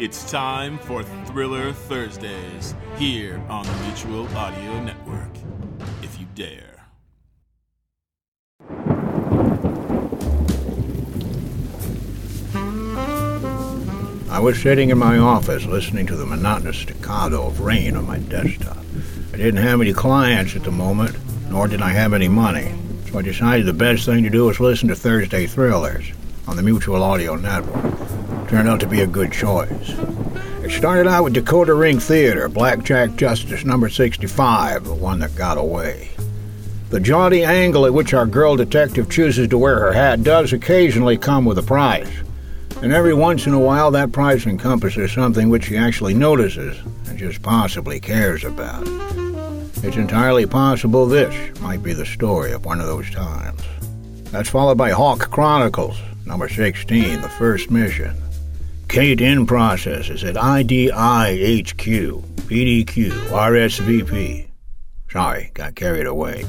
It's time for Thriller Thursdays here on the Mutual Audio Network. If you dare. I was sitting in my office listening to the monotonous staccato of rain on my desktop. I didn't have any clients at the moment, nor did I have any money, so I decided the best thing to do was listen to Thursday Thrillers on the Mutual Audio Network. Turned out to be a good choice. It started out with Decoder Ring Theater, Blackjack Justice number 65, the one that got away. The jaunty angle at which our girl detective chooses to wear her hat does occasionally come with a prize. And every once in a while, that prize encompasses something which she actually notices and just possibly cares about. It's entirely possible this might be the story of one of those times. That's followed by Hawk Chronicles, number 16, the first mission. Kate in process is at IDIHQ, PDQ, RSVP. Sorry, got carried away.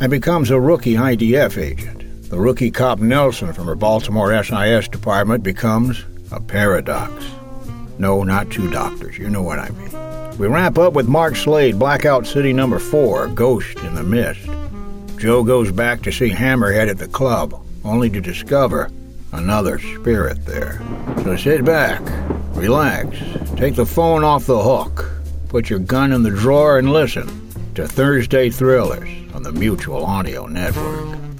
And becomes a rookie IDF agent. The rookie cop Nelson from her Baltimore SIS department becomes a paradox. No, not two doctors, you know what I mean. We wrap up with Mark Slade, Blackout City number 4, Ghost in the Mist. Joe goes back to see Hammerhead at the club, only to discover another spirit there. So sit back, relax, take the phone off the hook, put your gun in the drawer, and listen to Thursday Thrillers on the Mutual Audio Network.